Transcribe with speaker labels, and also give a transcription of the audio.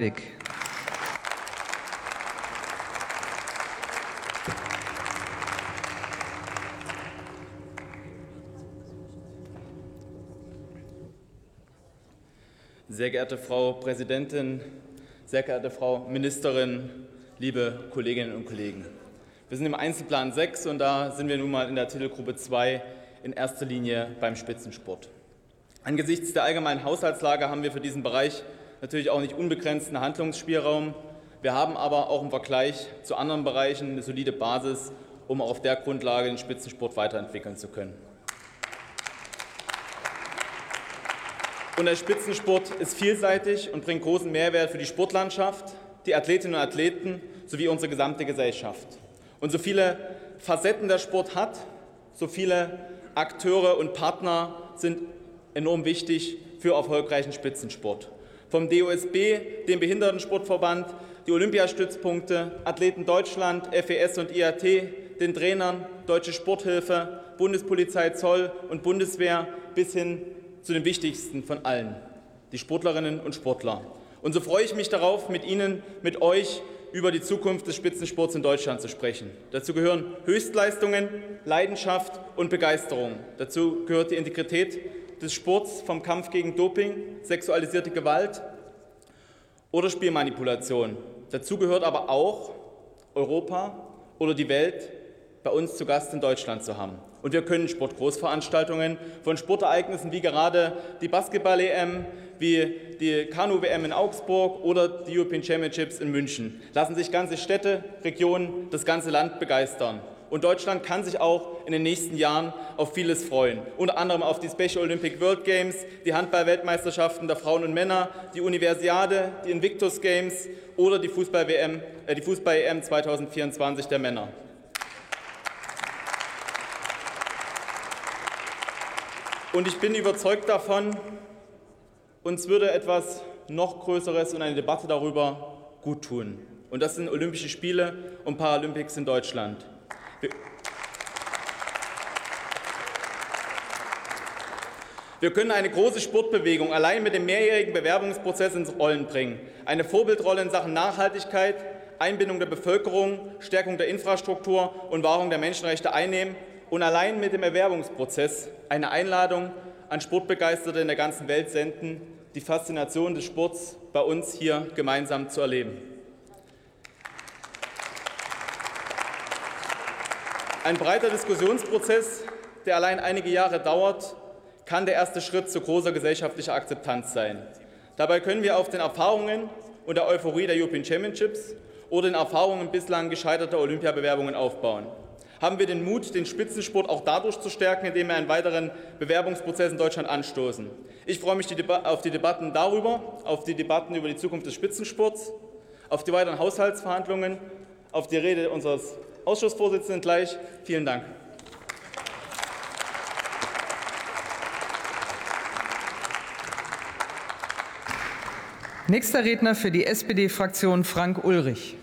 Speaker 1: Weg.
Speaker 2: Sehr geehrte Frau Präsidentin, sehr geehrte Frau Ministerin, liebe Kolleginnen und Kollegen. Wir sind im Einzelplan 6 und da sind wir nun mal in der Titelgruppe 2 in erster Linie beim Spitzensport. Angesichts der allgemeinen Haushaltslage haben wir für diesen Bereich natürlich auch nicht unbegrenzten Handlungsspielraum. Wir haben aber auch im Vergleich zu anderen Bereichen eine solide Basis, um auf der Grundlage den Spitzensport weiterentwickeln zu können. Und der Spitzensport ist vielseitig und bringt großen Mehrwert für die Sportlandschaft, die Athletinnen und Athleten sowie unsere gesamte Gesellschaft. Und so viele Facetten der Sport hat, so viele Akteure und Partner sind enorm wichtig für erfolgreichen Spitzensport vom DOSB, dem Behindertensportverband, die Olympiastützpunkte, Athleten Deutschland, FES und IAT, den Trainern, Deutsche Sporthilfe, Bundespolizei Zoll und Bundeswehr bis hin zu den wichtigsten von allen, die Sportlerinnen und Sportler. Und so freue ich mich darauf, mit Ihnen, mit euch über die Zukunft des Spitzensports in Deutschland zu sprechen. Dazu gehören Höchstleistungen, Leidenschaft und Begeisterung. Dazu gehört die Integrität des Sports vom Kampf gegen Doping, sexualisierte Gewalt oder Spielmanipulation. Dazu gehört aber auch Europa oder die Welt bei uns zu Gast in Deutschland zu haben. Und wir können Sportgroßveranstaltungen von Sportereignissen wie gerade die Basketball-EM, wie die Kanu-WM in Augsburg oder die European Championships in München. Lassen sich ganze Städte, Regionen, das ganze Land begeistern. Und Deutschland kann sich auch in den nächsten Jahren auf vieles freuen. Unter anderem auf die Special Olympic World Games, die Handball-Weltmeisterschaften der Frauen und Männer, die Universiade, die Invictus Games oder die Fußball-WM, äh, die Fußball-EM 2024 der Männer. Und ich bin überzeugt davon, uns würde etwas noch Größeres und eine Debatte darüber gut tun. Und das sind Olympische Spiele und Paralympics in Deutschland. Wir können eine große Sportbewegung allein mit dem mehrjährigen Bewerbungsprozess ins Rollen bringen. Eine Vorbildrolle in Sachen Nachhaltigkeit, Einbindung der Bevölkerung, Stärkung der Infrastruktur und Wahrung der Menschenrechte einnehmen und allein mit dem Erwerbungsprozess eine Einladung an Sportbegeisterte in der ganzen Welt senden, die Faszination des Sports bei uns hier gemeinsam zu erleben. Ein breiter Diskussionsprozess, der allein einige Jahre dauert, kann der erste Schritt zu großer gesellschaftlicher Akzeptanz sein. Dabei können wir auf den Erfahrungen und der Euphorie der European Championships oder den Erfahrungen bislang gescheiterter Olympiabewerbungen aufbauen. Haben wir den Mut, den Spitzensport auch dadurch zu stärken, indem wir einen weiteren Bewerbungsprozess in Deutschland anstoßen. Ich freue mich auf die Debatten darüber, auf die Debatten über die Zukunft des Spitzensports, auf die weiteren Haushaltsverhandlungen, auf die Rede unseres Ausschussvorsitzenden gleich. Vielen Dank.
Speaker 1: Nächster Redner für die SPD-Fraktion Frank Ulrich.